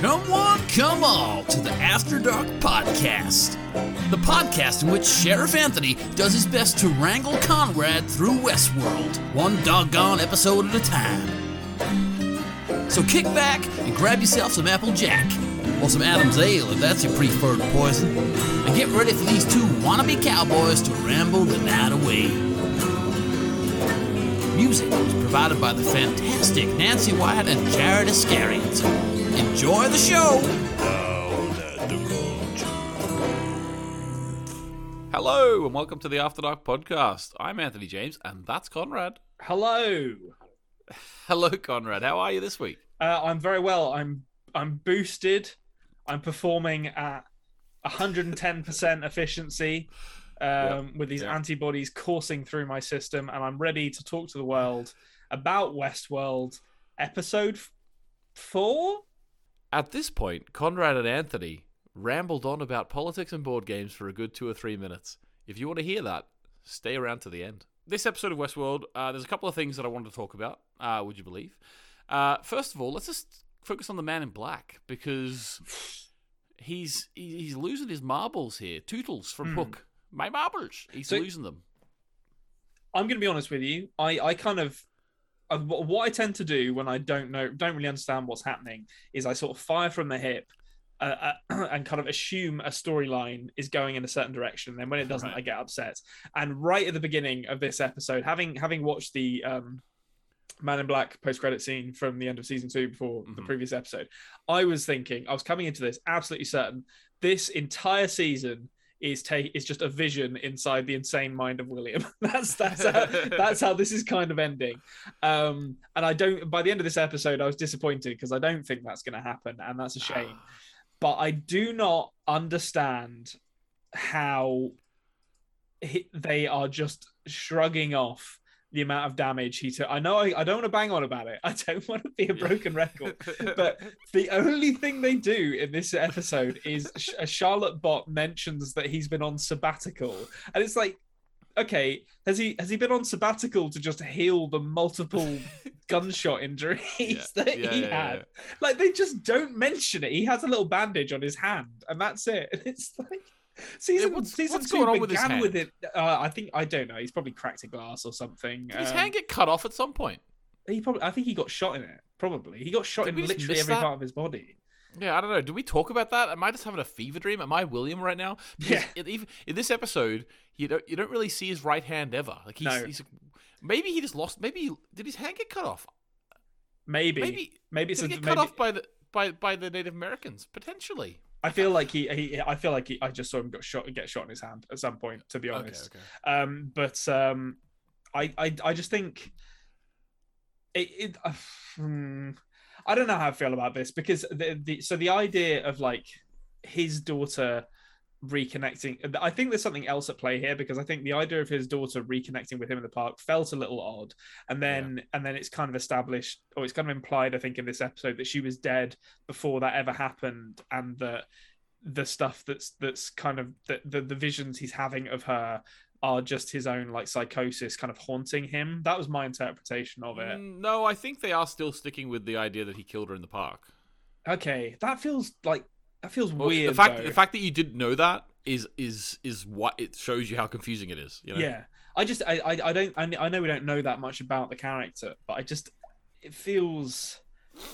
Come one, come all to the After Dark Podcast. The podcast in which Sheriff Anthony does his best to wrangle Konrad through Westworld, one doggone episode at a time. So kick back and grab yourself some Apple Jack, or some Adam's Ale if that's your preferred poison, and get ready for these two wannabe cowboys to ramble the night away. Music was provided by the fantastic Nancy Wyatt and Jared Iscariot. Enjoy the show! Hello and welcome to the After Dark podcast. I'm Anthony James and that's Konrad. Hello. Hello, Konrad. How are you this week? Uh, I'm very well. I'm I'm boosted. I'm performing at 110% efficiency um, Yeah, with these yeah. antibodies coursing through my system, and I'm ready to talk to the world about Westworld, episode four. At this point, Konrad and Anthony rambled on about politics and board games for a good two or three minutes. If you want to hear that, stay around to the end. This episode of Westworld, uh, there's a couple of things that I wanted to talk about. Uh, would you believe? Uh, first of all, let's just focus on the Man in Black because he's he's losing his marbles here. Tootles from Hmm. Hook, my marbles. He's So- losing them. I'm going to be honest with you. I, I kind of wh- what I tend to do when I don't know, don't really understand what's happening, is I sort of fire from the hip. Uh, uh, and kind of assume a storyline is going in a certain direction. And then when it doesn't, Right. I get upset. And right at the beginning of this episode, having having watched the um, Man in Black post credit scene from the end of season two before the Mhm. previous episode, I was thinking, I was coming into this absolutely certain this entire season is take is just a vision inside the insane mind of William. that's that's how, that's how this is kind of ending. Um, and I don't. By the end of this episode, I was disappointed because I don't think that's going to happen, and that's a shame. But I do not understand how he, they are just shrugging off the amount of damage he took. I know I, I don't want to bang on about it. I don't want to be a broken record. But the only thing they do in this episode is Sh- uh, Charlotte Bot mentions that he's been on sabbatical, and it's like, okay, has he has he been on sabbatical to just heal the multiple gunshot injuries Yeah, that yeah, he yeah, had? Like they just don't mention it. He has a little bandage on his hand, and that's it. And it's like. Season, what's- season what's two going on with his began with it. Uh, I think I don't know. He's probably cracked a glass or something. Did his Um, hand get cut off at some point? he probably. I think he got shot in it. Probably he got shot Did in literally every that? part of his body. Yeah, I don't know. Do we talk about that? Am I just having a fever dream? Am I William right now? Because Yeah. in, this episode, you don't you don't really see his right hand ever. Like he's, No. he's maybe he just lost. Maybe he, did his hand get cut off? Maybe, Maybe maybe it's did a, it get maybe, cut off by the by by the Native Americans potentially. I feel like he, he, I feel like he, I just saw him get shot, get shot in his hand at some point. To be honest, Okay, okay. um, but um, I, I, I just think it. it uh, hmm, I don't know how I feel about this because the, the so the idea of like his daughter reconnecting. I think there's something else at play here because i think the idea of his daughter reconnecting with him in the park felt a little odd. And then and then it's kind of established or it's kind of implied i think in this episode that she was dead before that ever happened and that the stuff that's that's kind of the, the the visions he's having of her are just his own like psychosis kind of haunting him. That was my interpretation of it. Mm, No, I think they are still sticking with the idea that he killed her in the park. okay that feels like that feels Well, weird the fact though. the fact that you didn't know that is is is what it shows you how confusing it is. You know? Yeah, I just I I, I don't I, I know we don't know that much about the character, but I just it feels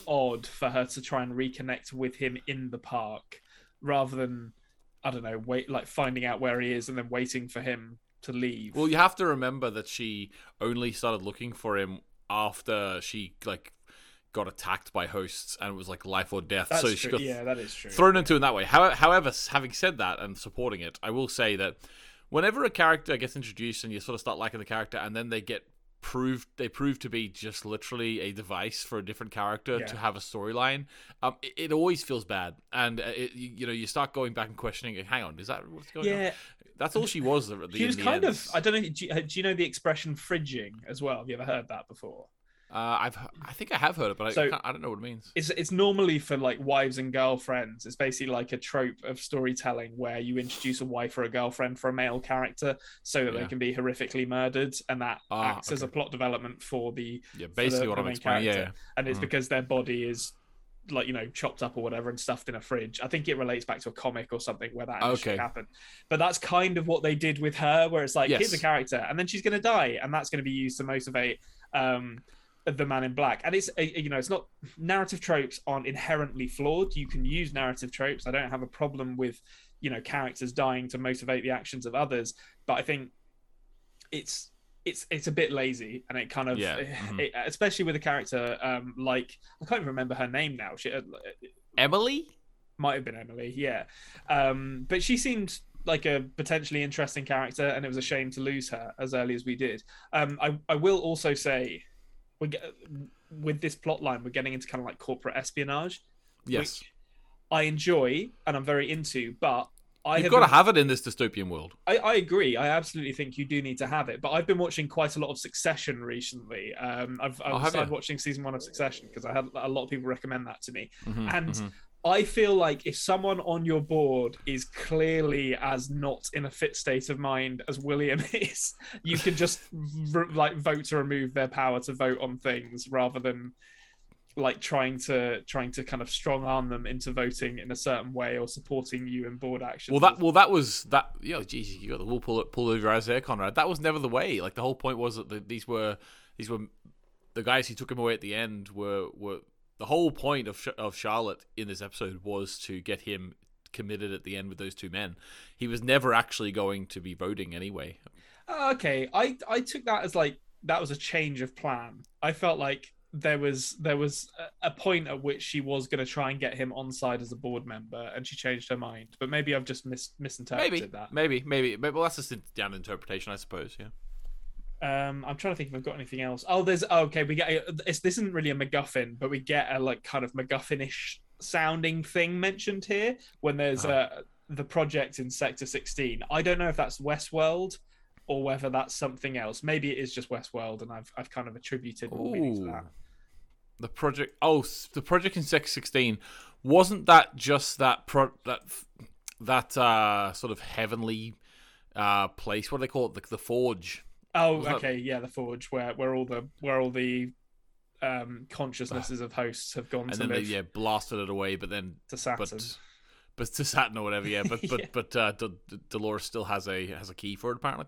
odd for her to try and reconnect with him in the park rather than I don't know wait like finding out where he is and then waiting for him to leave. Well, you have to remember that she only started looking for him after she like got attacked by hosts and it was like life or death. that's so true. she got yeah, that is true. thrown into it in that way. However, having said that and supporting it, I will say that whenever a character gets introduced and you sort of start liking the character, and then they get proved they prove to be just literally a device for a different character Yeah. to have a storyline, um, it, it always feels bad, and uh, it, you, you know you start going back and questioning. Hang on, is that what's going on? yeah, That's all she was. The, he was kind of. I don't know. Do you, do you know the expression "fridging" as well? Have you ever heard that before? Uh, I've I think I have heard it, but I, So- I, I don't know what it means. it's it's normally for like wives and girlfriends. It's basically like a trope of storytelling where you introduce a wife or a girlfriend for a male character so that Yeah. they can be horrifically murdered, and that Ah, acts as a plot development for the Yeah, basically the- what the I'm main explaining. Yeah, character. yeah. and it's Mhm. because their body is like you know chopped up or whatever and stuffed in a fridge. I think it relates back to a comic or something where that actually Okay. happened. But that's kind of what they did with her, where it's like Yes. here's a character and then she's going to die, and that's going to be used to motivate um, the Man in Black. And it's uh, you know it's not narrative tropes aren't inherently flawed. You can use narrative tropes. I don't have a problem with you know characters dying to motivate the actions of others, but I think it's it's it's a bit lazy and it kind of Yeah, mhm. it- especially with a character um like I can't even remember her name now. She uh, Emily? might have been Emily, yeah. Um, but she seemed like a potentially interesting character, and it was a shame to lose her as early as we did. Um, I I will also say, we get with this plot line, we're getting into kind of like corporate espionage. Yes. which I enjoy and I'm very into, but I You've have got to have it in this dystopian world. I, I agree. I absolutely think you do need to have it. But I've been watching quite a lot of Succession recently. Um, I've, Oh, I've have started you? watching season one of Succession because I had a lot of people recommend that to me. Mhm, And mhm. I feel like if someone on your board is clearly as not in a fit state of mind as William is, you can just r- like vote to remove their power to vote on things rather than like trying to trying to kind of strong arm them into voting in a certain way or supporting you in board action. Well, that well, that was that. Yo, geez, you got the wool pull pull over your eyes there, Konrad. That was never the way. Like the whole point was that the, these were these were the guys who took him away at the end were were the whole point of of Charlotte in this episode was to get him committed at the end with those two men. He was never actually going to be voting anyway. Oh, okay i i took that as like that was a change of plan i felt like there was there was a, point at which she was going to try and get him on side as a board member and she changed her mind but maybe i've just mis- misinterpreted Maybe, that maybe, maybe, but well, that's just a down interpretation, I suppose. Yeah. Um i'm trying to think if i've got anything else oh there's oh, okay we get a, this isn't really a macguffin but we get a like kind of macguffin-ish sounding thing mentioned here when there's Uh-huh. uh the project in sector 16 i don't know if that's westworld or whether that's something else maybe it is just westworld and i've, I've kind of attributed more meaning to that The project. Oh, the project in Sector Sixteen wasn't that just that pro that that uh sort of heavenly uh place? What do they call it? The, the forge. Oh, Was that- okay, yeah, the forge where where all the where all the um consciousnesses of hosts have gone and to then they live yeah blasted it away, but then to Saturn. but but to Saturn or whatever, yeah. But but Yeah. but uh, D- D- Dolores still has a has a key for it apparently.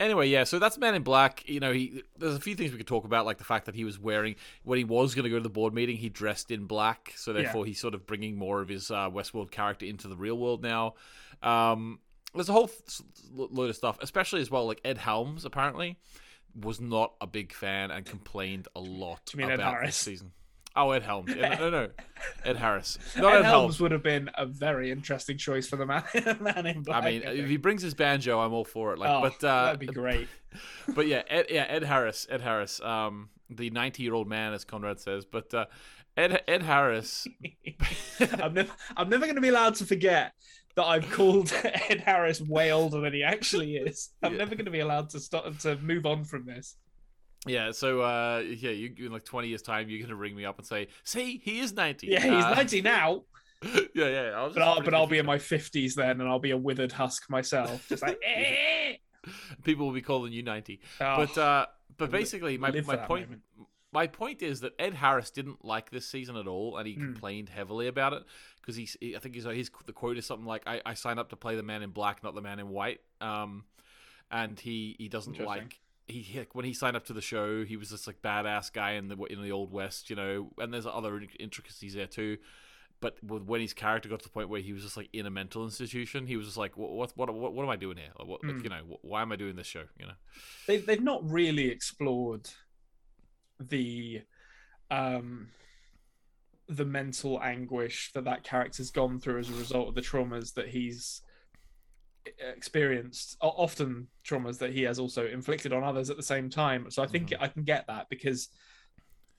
Anyway, yeah. So that's Man in Black. You know, he there's a few things we could talk about, like the fact that he was wearing when he was going to go to the board meeting, he dressed in black, so therefore he's sort of bringing more of his uh, Westworld character into the real world now. Um, there's a whole th- load of stuff, especially as well. Like Ed Helms apparently was not a big fan and complained a lot you mean about this season. Oh, Ed Helms. Yeah, no, no, Ed Harris. Not Ed Ed, Helms Helms. would have been a very interesting choice for the man, man in black. I mean, if he brings his banjo, I'm all for it. Like, oh, but uh, that'd be great. but yeah, Ed, yeah, Ed Harris, Ed Harris, um, the 90 year old man, as Konrad says. But uh, Ed Ed Harris, I'm never, I'm never going to be allowed to forget that I've called Ed Harris way older than he actually is. I'm Yeah. never going to be allowed to stop to move on from this. yeah. So uh, yeah, you in like 20 years time, you're gonna ring me up and say, "See, he is 90." Yeah, he's Uh, 90 now, yeah, yeah. I was but I'll, but I'll be in my 50s then, and I'll be a withered husk myself, just like. eh. People will be calling you 90. Oh, But uh, but basically, my my point. moment. My point is that Ed Harris didn't like this season at all, and he Hmm. complained heavily about it because he's. He, I think he's his the quote is something like, "I, I signed up to play the man in black, not the man in white." Um, and he he doesn't like he, he when he signed up to the show, he was this like badass guy in the in the old west, you know. And there's other intricacies there too. But with- when his character got to the point where he was just like in a mental institution, he was just like, "What what what, what, what am I doing here? Like, what, like, Hmm. you know, wh- why am I doing this show? You know." they've they've not really explored the um the mental anguish that that character's gone through as a result of the traumas that he's experienced often traumas that he has also inflicted on others at the same time so i think Mhm. i can get that because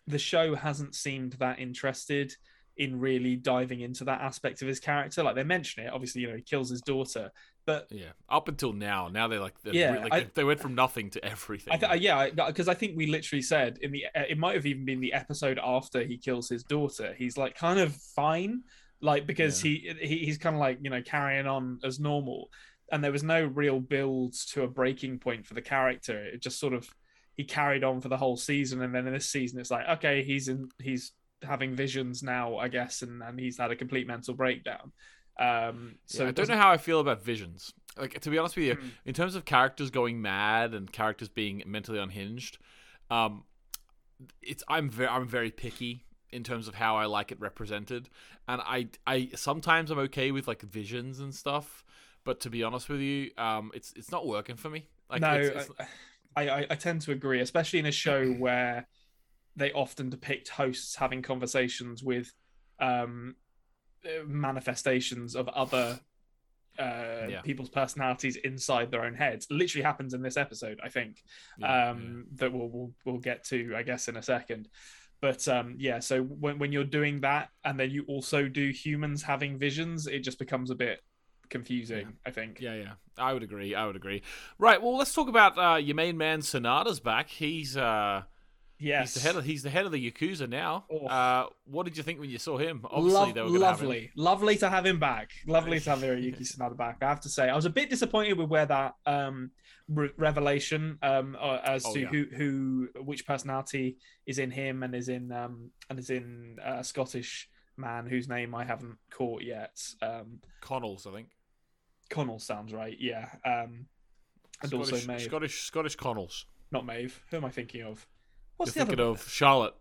the show hasn't seemed that interested in really diving into that aspect of his character like they mention it obviously you know he kills his daughter but Yeah, up until now, now they're like, they're Yeah, re- like I- they, went from nothing to everything. I th- uh, yeah, because I think we literally said in the uh, it might have even been the episode after he kills his daughter. He's like kind of fine, like because he, he he's kind of like you know carrying on as normal, and there was no real build to a breaking point for the character. It just sort of he carried on for the whole season, and then in this season it's like okay, he's in he's having visions now, I guess, and, and he's had a complete mental breakdown. Um, so So I don't know how I feel about visions. Like to be honest with you, Hmm. in terms of characters going mad and characters being mentally unhinged, um, it's I'm very I'm very picky in terms of how I like it represented, and I I sometimes I'm okay with like visions and stuff, but to be honest with you, um, it's it's not working for me. Like no, it's, it's, I, I I tend to agree, especially in a show where they often depict hosts having conversations with um, manifestations of other uh, Yeah. people's personalities inside their own heads. Literally happens in this episode, I think. yeah, um, that we'll, we'll we'll get to, I guess, in a second. But um, yeah, so when when you're doing that, and then you also do humans having visions, it just becomes a bit confusing. I think. Yeah, yeah. I would agree. I would agree. Right. Well, let's talk about uh, your main man Sonata's back. He's uh, Yes. he's the head of he's the head of the Yakuza now. Oh. Uh, what did you think when you saw him? Obviously, Lov- they were gonna have him. lovely, lovely to have him back. Lovely to have Hiroyuki Sanada back. I have to say, I was a bit disappointed with where that um, re- revelation um, uh, as Oh, to yeah. who who which personality is in him and is in um, and is in a Scottish man whose name I haven't caught yet. Um, Connells, I think. Connell sounds right. Yeah. Um, and Scottish, also Maeve, Scottish Scottish Connells. not Maeve. Who am I thinking of? What's You're the thinking other? of Charlotte.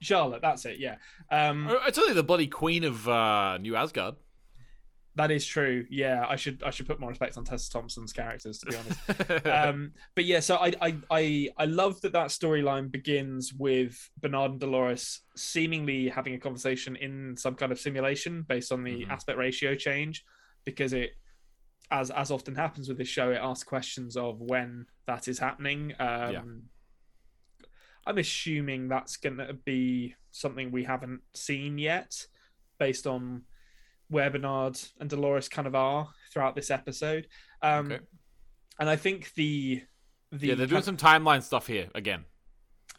Charlotte. That's it. Yeah. Um, It's only the bloody queen of uh, New Asgard. that is true. Yeah. I should I should put more respect on Tessa Thompson's characters to be honest. um, but yeah, so I I I, I love that that storyline begins with Bernard and Dolores seemingly having a conversation in some kind of simulation based on the Mhm. aspect ratio change, because it, as as often happens with this show, it asks questions of when that is happening. Um, Yeah. I'm assuming that's going to be something we haven't seen yet, based on where Bernard and Dolores kind of are throughout this episode. Um, Okay. And I think the the yeah, they're doing some timeline stuff here again.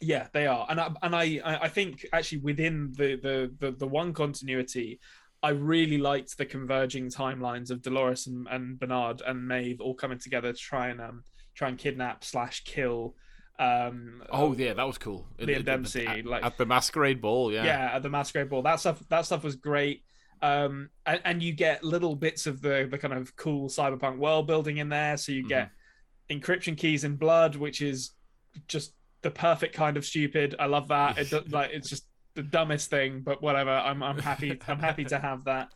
yeah they are, and I, and I I think actually within the the the, the one continuity. I really liked the converging timelines of Dolores and, and Bernard and Maeve all coming together to try and um try and kidnap slash kill um Oh yeah, that was cool. Liam it- Dempsey, at, like- at the masquerade ball. Yeah. yeah. at the masquerade ball that stuff that stuff was great um and, and you get little bits of the the kind of cool cyberpunk world building in there so you get encryption keys in blood which is just the perfect kind of stupid i love that it like it's just the dumbest thing but whatever i'm i'm happy i'm happy to have that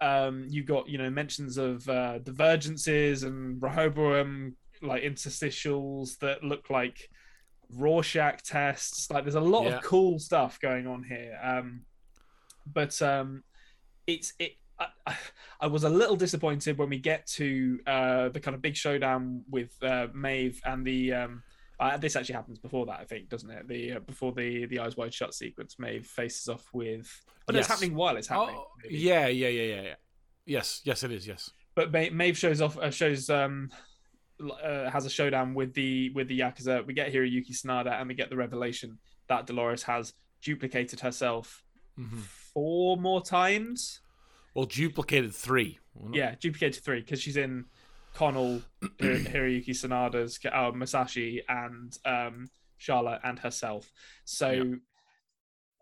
um you've got you know mentions of uh divergences and rehoboam like interstitials that look like rorschach tests like there's a lot Yeah. of cool stuff going on here um but um it's it I, I was a little disappointed when we get to uh, the kind of big showdown with uh, Maeve and the. Um, uh, this actually happens before that, I think, doesn't it? The uh, before the the eyes wide shut sequence, Maeve faces off with. But it's happening while it's happening. Oh, yeah, yeah, yeah, yeah, yeah. Yes, yes, it is. Yes. But Maeve shows off, uh, shows um, uh, has a showdown with the with the yakuza. We get Hiroyuki Sanada, and we get the revelation that Dolores has duplicated herself Mhm. four more times. Well, duplicated three. Yeah, duplicated three because she's in Connell, Hir- Hiroyuki Sanada's uh, Musashi, and um, Charlotte and herself. So, Yeah.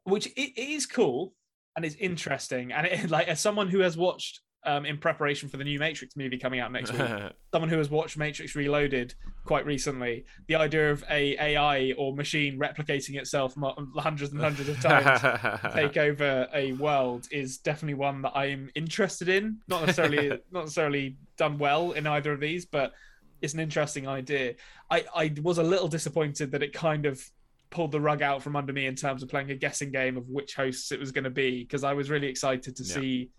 which it, it is cool and it's interesting, and it, like as someone who has watched. Um, in preparation for the new Matrix movie coming out next week, someone who has watched Matrix Reloaded quite recently, the idea of a AI or machine replicating itself hundreds and hundreds of times take over a world is definitely one that I'm interested in. Not necessarily not necessarily done well in either of these, but it's an interesting idea. I, I was a little disappointed that it kind of pulled the rug out from under me in terms of playing a guessing game of which hosts it was going to be because I was really excited to Yeah. see.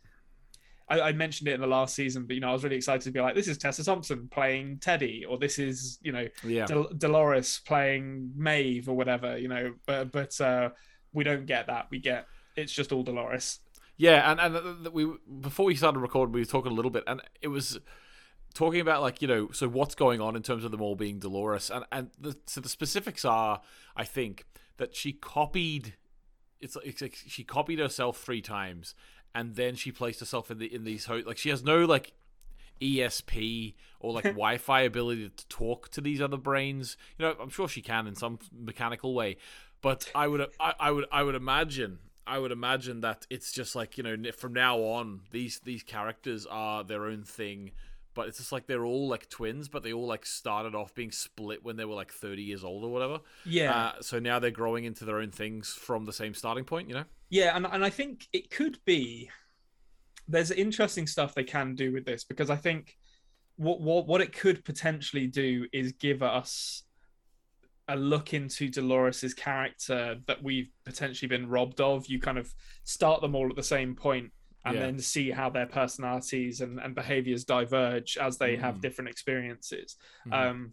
I, I mentioned it in the last season, but you know I was really excited to be like, this is Tessa Thompson playing Teddy, or this is you know yeah. Del- Dolores playing Maeve or whatever, you know. But but uh, we don't get that. We get it's just all Dolores. Yeah, and and th- we before we started recording, we were talking a little bit, and it was talking about like you know, so what's going on in terms of them all being Dolores, and and the, so the specifics are, I think that she copied, it's, it's like she copied herself three times, and then she placed herself in the in these ho- like she has no like ESP or like Wi-Fi ability to talk to these other brains. You know, I'm sure she can in some mechanical way, but I would I, I would I would imagine I would imagine that it's just like you know from now on these these characters are their own thing, but it's just like they're all like twins, but they all like started off being split when they were like thirty years old or whatever. Yeah, Uh, so now they're growing into their own things from the same starting point. You know. yeah, and and I think it could be. There's interesting stuff they can do with this because I think what what what it could potentially do is give us a look into Dolores's character that we've potentially been robbed of. You kind of start them all at the same point and Yeah. then see how their personalities and, and behaviors diverge as they have Mm. different experiences. Mhm. Um,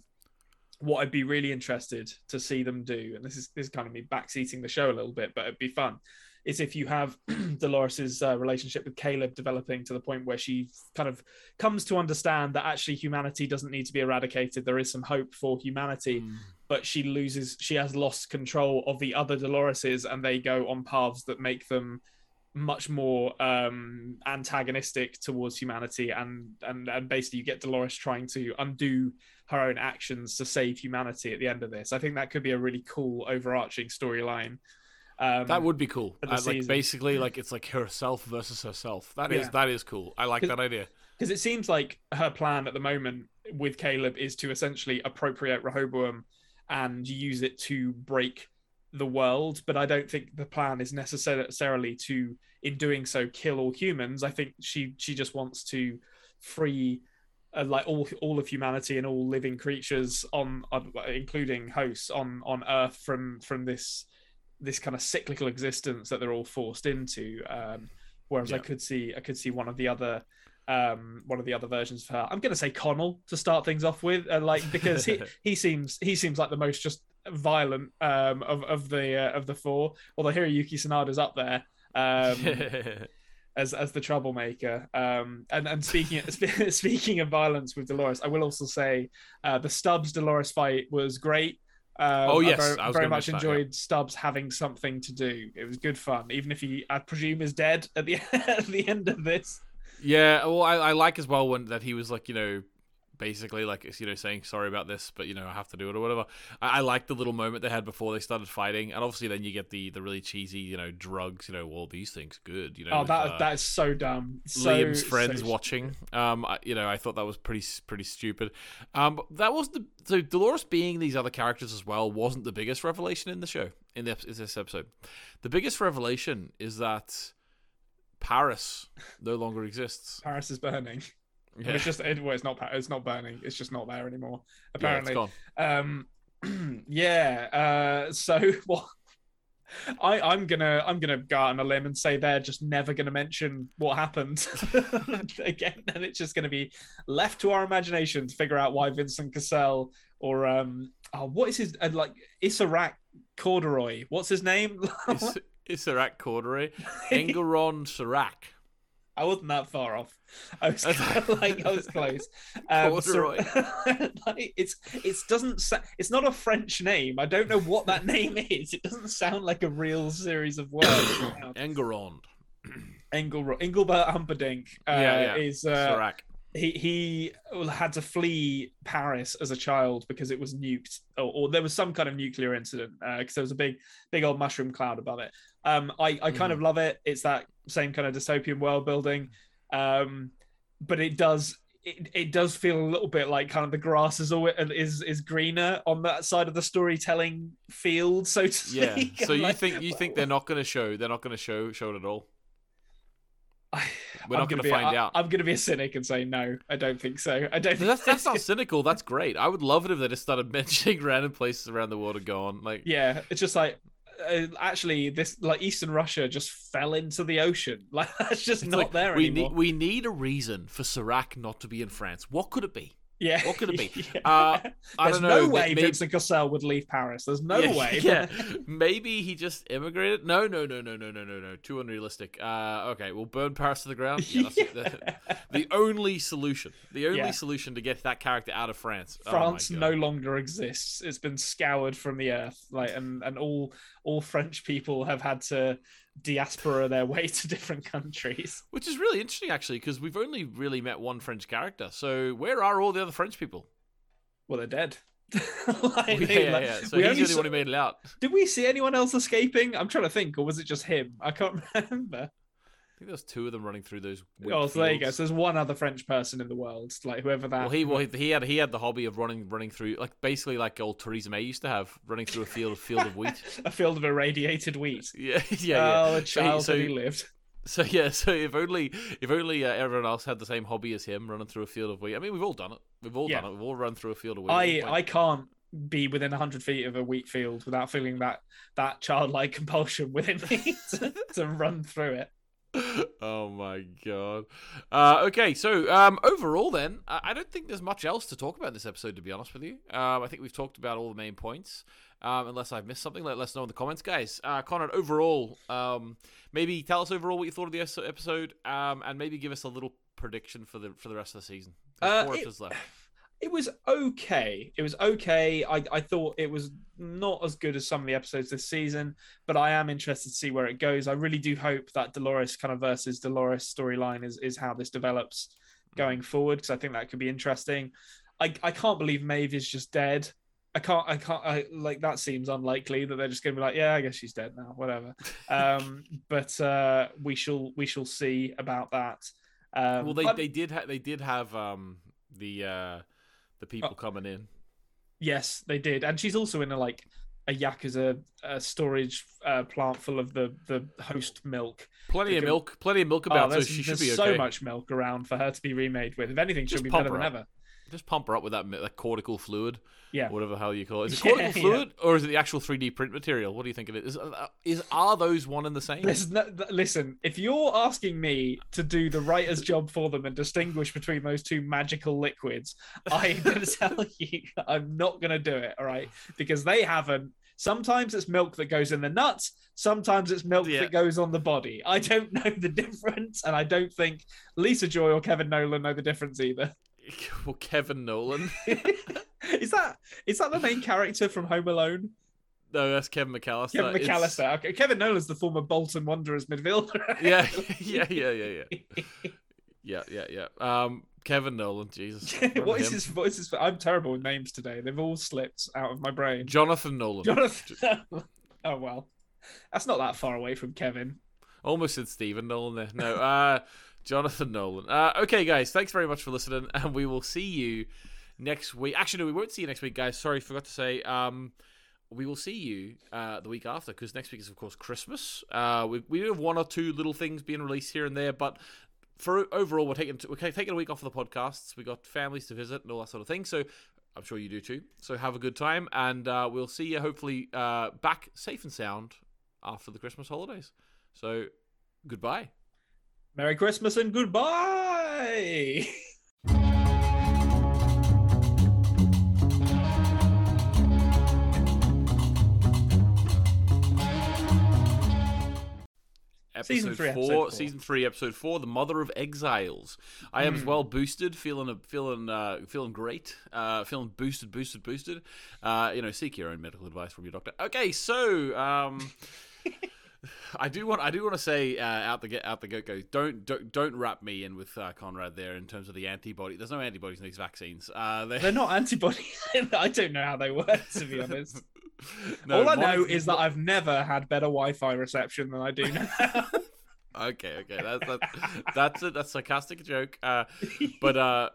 what I'd be really interested to see them do, and this is this is kind of me backseating the show a little bit, but it'd be fun, is if you have Dolores's uh, relationship with Caleb developing to the point where she kind of comes to understand that actually humanity doesn't need to be eradicated. There is some hope for humanity, Mm. but she loses, she has lost control of the other Doloreses, and they go on paths that make them much more um antagonistic towards humanity and and and basically you get Dolores trying to undo her own actions to save humanity at the end of this. I think that could be a really cool overarching storyline. Um, That would be cool. Uh, like basically, like it's like herself versus herself. That is Yeah. that is cool. I like that idea. because it seems like her plan at the moment with Caleb is to essentially appropriate Rehoboam and use it to break the world. But I don't think the plan is necessarily to, in doing so, kill all humans. I think she she just wants to free. Uh, like all all of humanity and all living creatures on, on including hosts on on earth from from this this kind of cyclical existence that they're all forced into um whereas i could see i could see one of the other um one of the other versions of her i'm gonna say connell to start things off with uh, like because he he seems he seems like the most just violent um of of the uh, of the four although hiroyuki sanada's up there um as as the troublemaker. Um, and and speaking speaking of violence with Dolores, I will also say uh, the Stubbs Dolores fight was great. Um, Oh, yes, I very, I very much mention that, yeah. enjoyed Stubbs having something to do. It was good fun, even if he, I presume, is dead at the at the end of this. Yeah, well, I, I like as well when that he was like, you know, basically like it's you know saying sorry about this, but you know I have to do it or whatever. I, I like the little moment they had before they started fighting, and obviously then you get the the really cheesy, you know, drugs. You know, well these things good. You know, Oh, with, that uh, that is so dumb. So, Liam's friends so- watching. Um, I, you know, I thought that was pretty pretty stupid. Um, but that was the so Dolores being these other characters as well wasn't the biggest revelation in the show in, the, in this episode. The biggest revelation is that Paris no longer exists. Paris is burning. Yeah, It's just it, well, it's not. It's not burning. It's just not there anymore. yeah, Apparently, gone. um yeah uh so what I, I'm gonna I'm gonna go out on a limb and say they're just never gonna mention what happened again, and it's just gonna be left to our imagination to figure out why Vincent Cassel or um oh, what is his uh, like Isaac Corduroy? What's his name? Is- Isaac Corduroy, Engeron Serac. I wasn't that far off. I was like I was close. Um, so- like, it's it doesn't it's not a French name. I don't know what that name is. It doesn't sound like a real series of words. Engeron. Engel Engelbert Humperdinck uh, yeah, yeah. is uh, he he had to flee Paris as a child because it was nuked, or, or there was some kind of nuclear incident because there was a big big old mushroom cloud above it. Um, I I kind of love it. It's that same kind of dystopian world building, um, but it does. It, it does feel a little bit like kind of the grass is always is is greener on that side of the storytelling field, so to Yeah. speak. So you Like, think you think they're not going to show? They're not going to show show it at all. I- We're I'm not going to find I- out. I'm going to be a cynic and say no. I don't think so. I don't. That's that's not cynical. That's great. I would love it if they just started mentioning random places around the world and gone. Like, yeah it's just like uh, actually this like eastern russia just fell into the ocean like that's just it's not like, there we anymore need we need a reason for Serac not to be in France. What could it be? Yeah what could it be? Yeah. Uh, I there's don't know. no way maybe- vincent cassel would leave paris there's no yeah, way Yeah, maybe he just immigrated. No, no, no, no, no, no, no, no. Too unrealistic. Uh, okay, we'll burn Paris to the ground. Yeah, that's The, the only solution. The only solution to get that character out of France. Oh france God. no longer exists it's been scoured from the earth like and and all all french people have had to diaspora their way to different countries Which is really interesting, actually, because we've only really met one French character. So where are all the other French people? well they're dead Like, yeah, yeah, like, yeah. So we he's the only one who made it out. Did we see anyone else escaping? I'm trying to think, or was it just him? I can't remember. I think there's two of them running through those. wheat Oh, so there you go. So there's one other French person in the world, like whoever that. Well, he well, he, had he had the hobby of running running through like basically like old Theresa May used to have running through a field field of wheat. a field of irradiated wheat. Yeah, yeah, yeah. Oh, the So he- childhood so- he lived. So yeah, so if only if only uh, everyone else had the same hobby as him, running through a field of wheat. I mean, we've all done it. We've all Yeah. done it. We've all run through a field of wheat. I I can't be within 100 feet of a wheat field without feeling that that childlike compulsion within me to, to run through it. Oh my god. Uh, okay, so um, overall, then I don't think there's much else to talk about in this episode. To be honest with you, um, I think we've talked about all the main points. Um, unless I've missed something, let us know in the comments, guys. Uh, Konrad, overall, um, maybe tell us overall what you thought of the episode, um, and maybe give us a little prediction for the for the rest of the season. Uh, four it- episodes left. It was okay. It was okay. I, I thought it was not as good as some of the episodes this season, but I am interested to see where it goes. I really do hope that Dolores kind of versus Dolores storyline is, is how this develops going forward because I think that could be interesting. I, I can't believe Maeve is just dead. I can't I can't I like that seems unlikely that they're just gonna be like, yeah, I guess she's dead now, whatever. um but uh we shall we shall see about that. Um well, they, I'm- they did ha- they did have um, the uh, the people Oh. coming in. Yes, they did, and she's also in a like a yakuza a storage uh, plant full of the the host milk. Plenty of milk, plenty of milk Oh, about, so there's, she should be so much milk around for her to be remade with. If anything, she'll be better than ever. Just pump her up with that, that cortical fluid, Yeah. whatever hell you call it. Is it Yeah, cortical yeah. fluid, or is it the actual 3D print material? What do you think of it? Is, uh, is are those one and the same? Th- listen, if you're asking me to do the writer's job for them and distinguish between those two magical liquids, I'm going to tell you I'm not going to do it, all right? Because they haven't. Sometimes it's milk that goes in the nuts, sometimes it's milk Yeah. that goes on the body. I don't know the difference, and I don't think Lisa Joy or Kevin Nolan know the difference either. well, Kevin Nolan. is that is that the main character from Home Alone? No, that's Kevin McAllister. Kevin It's- McAllister. Okay, Kevin Nolan's the former Bolton Wanderers midfielder. Yeah, yeah, yeah, yeah, yeah. Yeah, yeah, yeah. Um, Kevin Nolan, Jesus. what is him? his? What is his? I'm terrible with names today. They've all slipped out of my brain. Jonathan Nolan. Jonathan. oh well, that's not that far away from Kevin. Almost said Stephen Nolan there. No, uh, Jonathan Nolan. Uh, okay, guys, thanks very much for listening, and we will see you next week. Actually, no, we won't see you next week, guys. Sorry, forgot to say. Um, we will see you uh, the week after because next week is, of course, Christmas. Uh, we, we do have one or two little things being released here and there, but for overall, we're taking we're taking a week off of the podcasts. We got families to visit and all that sort of thing. So I'm sure you do too. So have a good time, and uh, we'll see you hopefully uh, back safe and sound after the Christmas holidays. So goodbye. Merry Christmas and goodbye. Episode Season three, four, episode four. season three, episode four, the Mother of Exiles. I am as Mm. well boosted, feeling feeling uh, feeling great, uh, feeling boosted, boosted, boosted. Uh, you know, seek your own medical advice from your doctor. Okay, so um, I do want I do want to say uh, out the get out the get go. Don't don't don't wrap me in with uh, Konrad there in terms of the antibody. There's no antibodies in these vaccines. Uh, they- They're not antibodies. I don't know how they work, to be honest. No, All I know is that I've never had better Wi-Fi reception than I do now. Okay, okay, that's that's that's a, that's a sarcastic joke. Uh, but uh,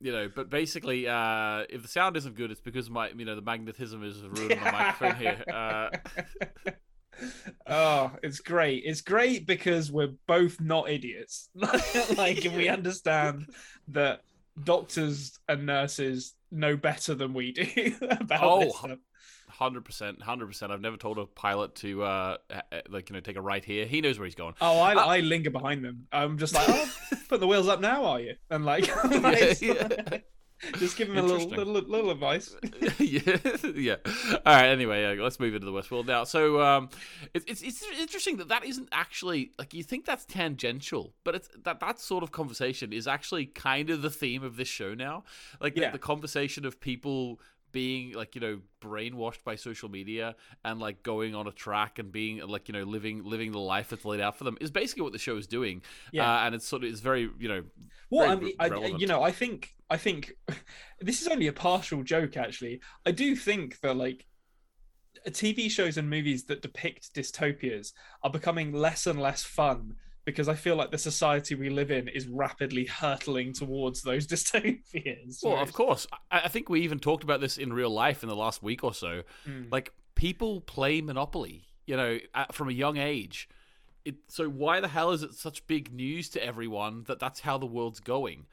you know, but basically, uh, if the sound isn't good, it's because my you know the magnetism is ruining my microphone here. Uh, oh, it's great. It's great because we're both not idiots. like, we understand that doctors and nurses know better than we do about Oh, this stuff. Hundred percent, hundred percent. I've never told a pilot to uh, like you know take a right here. He knows where he's going. Oh, I, Uh, I linger behind them. I'm just like, oh, put the wheels up now, are you? And like, like, yeah. Just give him a little, little, little advice. yeah, yeah. All right. Anyway, uh, let's move into the Westworld now. So, um, it's it's it's interesting that that isn't actually like you think that's tangential, but it's that that sort of conversation is actually kind of the theme of this show now. Like the, the conversation of people being like you know brainwashed by social media and like going on a track and being like you know living living the life that's laid out for them is basically what the show is doing. Yeah. uh, and it's sort of it's very you know Well, I mean, I, you know, I think, I think this is only a partial joke. Actually, I do think that like TV shows and movies that depict dystopias are becoming less and less fun because I feel like the society we live in is rapidly hurtling towards those dystopias. Well, where of course. I, I think we even talked about this in real life in the last week or so. Mm. Like people play Monopoly, you know, at, from a young age. It, so why the hell is it such big news to everyone that that's how the world's going?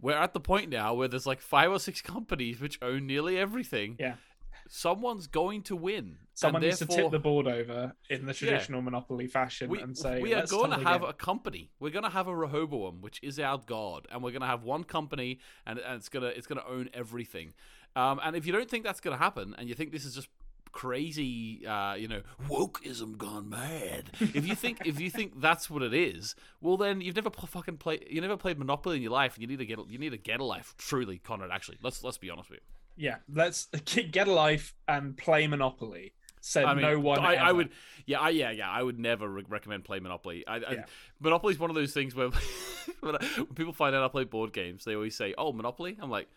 We're at the point now where there's like five or six companies which own nearly everything. Yeah. Someone's going to win. Someone needs to tip the board over in the traditional Monopoly fashion we, and say, we are going to have again." a company. We're going to have a Rehoboam, which is our god, and we're going to have one company, and, and it's gonna it's gonna own everything. Um, and if you don't think that's going to happen, and you think this is just crazy, uh, you know, wokeism gone mad. if you think if you think that's what it is, well then you've never pl- fucking played you never played Monopoly in your life, and you need to get you need to get a life. Truly, Konrad. Actually, let's let's be honest with you. Yeah. Let's get a life and play Monopoly. Said I mean, no one. I, I would, yeah, I, yeah, yeah. I would never re- recommend playing Monopoly. I, I, Yeah. Monopoly's one of those things where when, when people find out I play board games, they always say, "Oh, Monopoly." I'm like,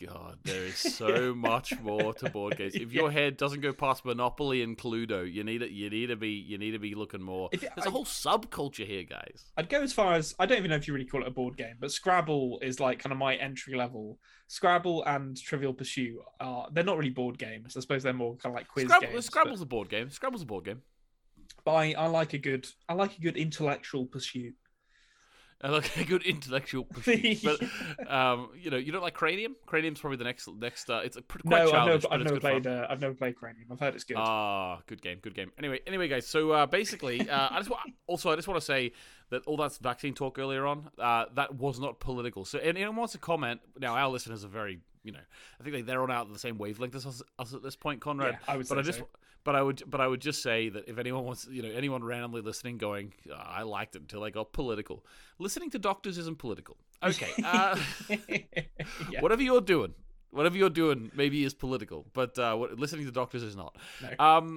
God, there is so much more to board games. If your head doesn't go past Monopoly and Cluedo, you need it. You need to be. You need to be looking more. If- There's a I- whole subculture here, guys. I'd go as far as I don't even know if you really call it a board game, but Scrabble is like kind of my entry level. Scrabble and Trivial Pursuit are they're not really board games. I suppose they're more kind of like quiz Scrabble, games. Scrabble's a board game. Scrabble's a board game. but, but I, I like a good I like a good intellectual pursuit. I like a good intellectual pursuit. but um, you know, you don't like Cranium. Cranium's probably the next next. Uh, it's a pretty quite No, I've never, I've never good played uh, I've never played Cranium. I've heard it's good. Ah, good game, good game. Anyway, anyway, guys. So uh, basically, uh, I just wa- also I just want to say that all that vaccine talk earlier on, uh, that was not political. So, anyone wants to comment now, our listeners are very, you know, I think they they're on out the same wavelength as us, us at this point, Konrad. yeah, I would say but I just, so. but I would, but I would just say that if anyone wants, you know, anyone randomly listening, going, "Ah, I liked it until I got political. Listening to doctors isn't political. Okay. Uh, yeah. Whatever you're doing, whatever you're doing, maybe is political, but uh, what, listening to doctors is not. No. Um,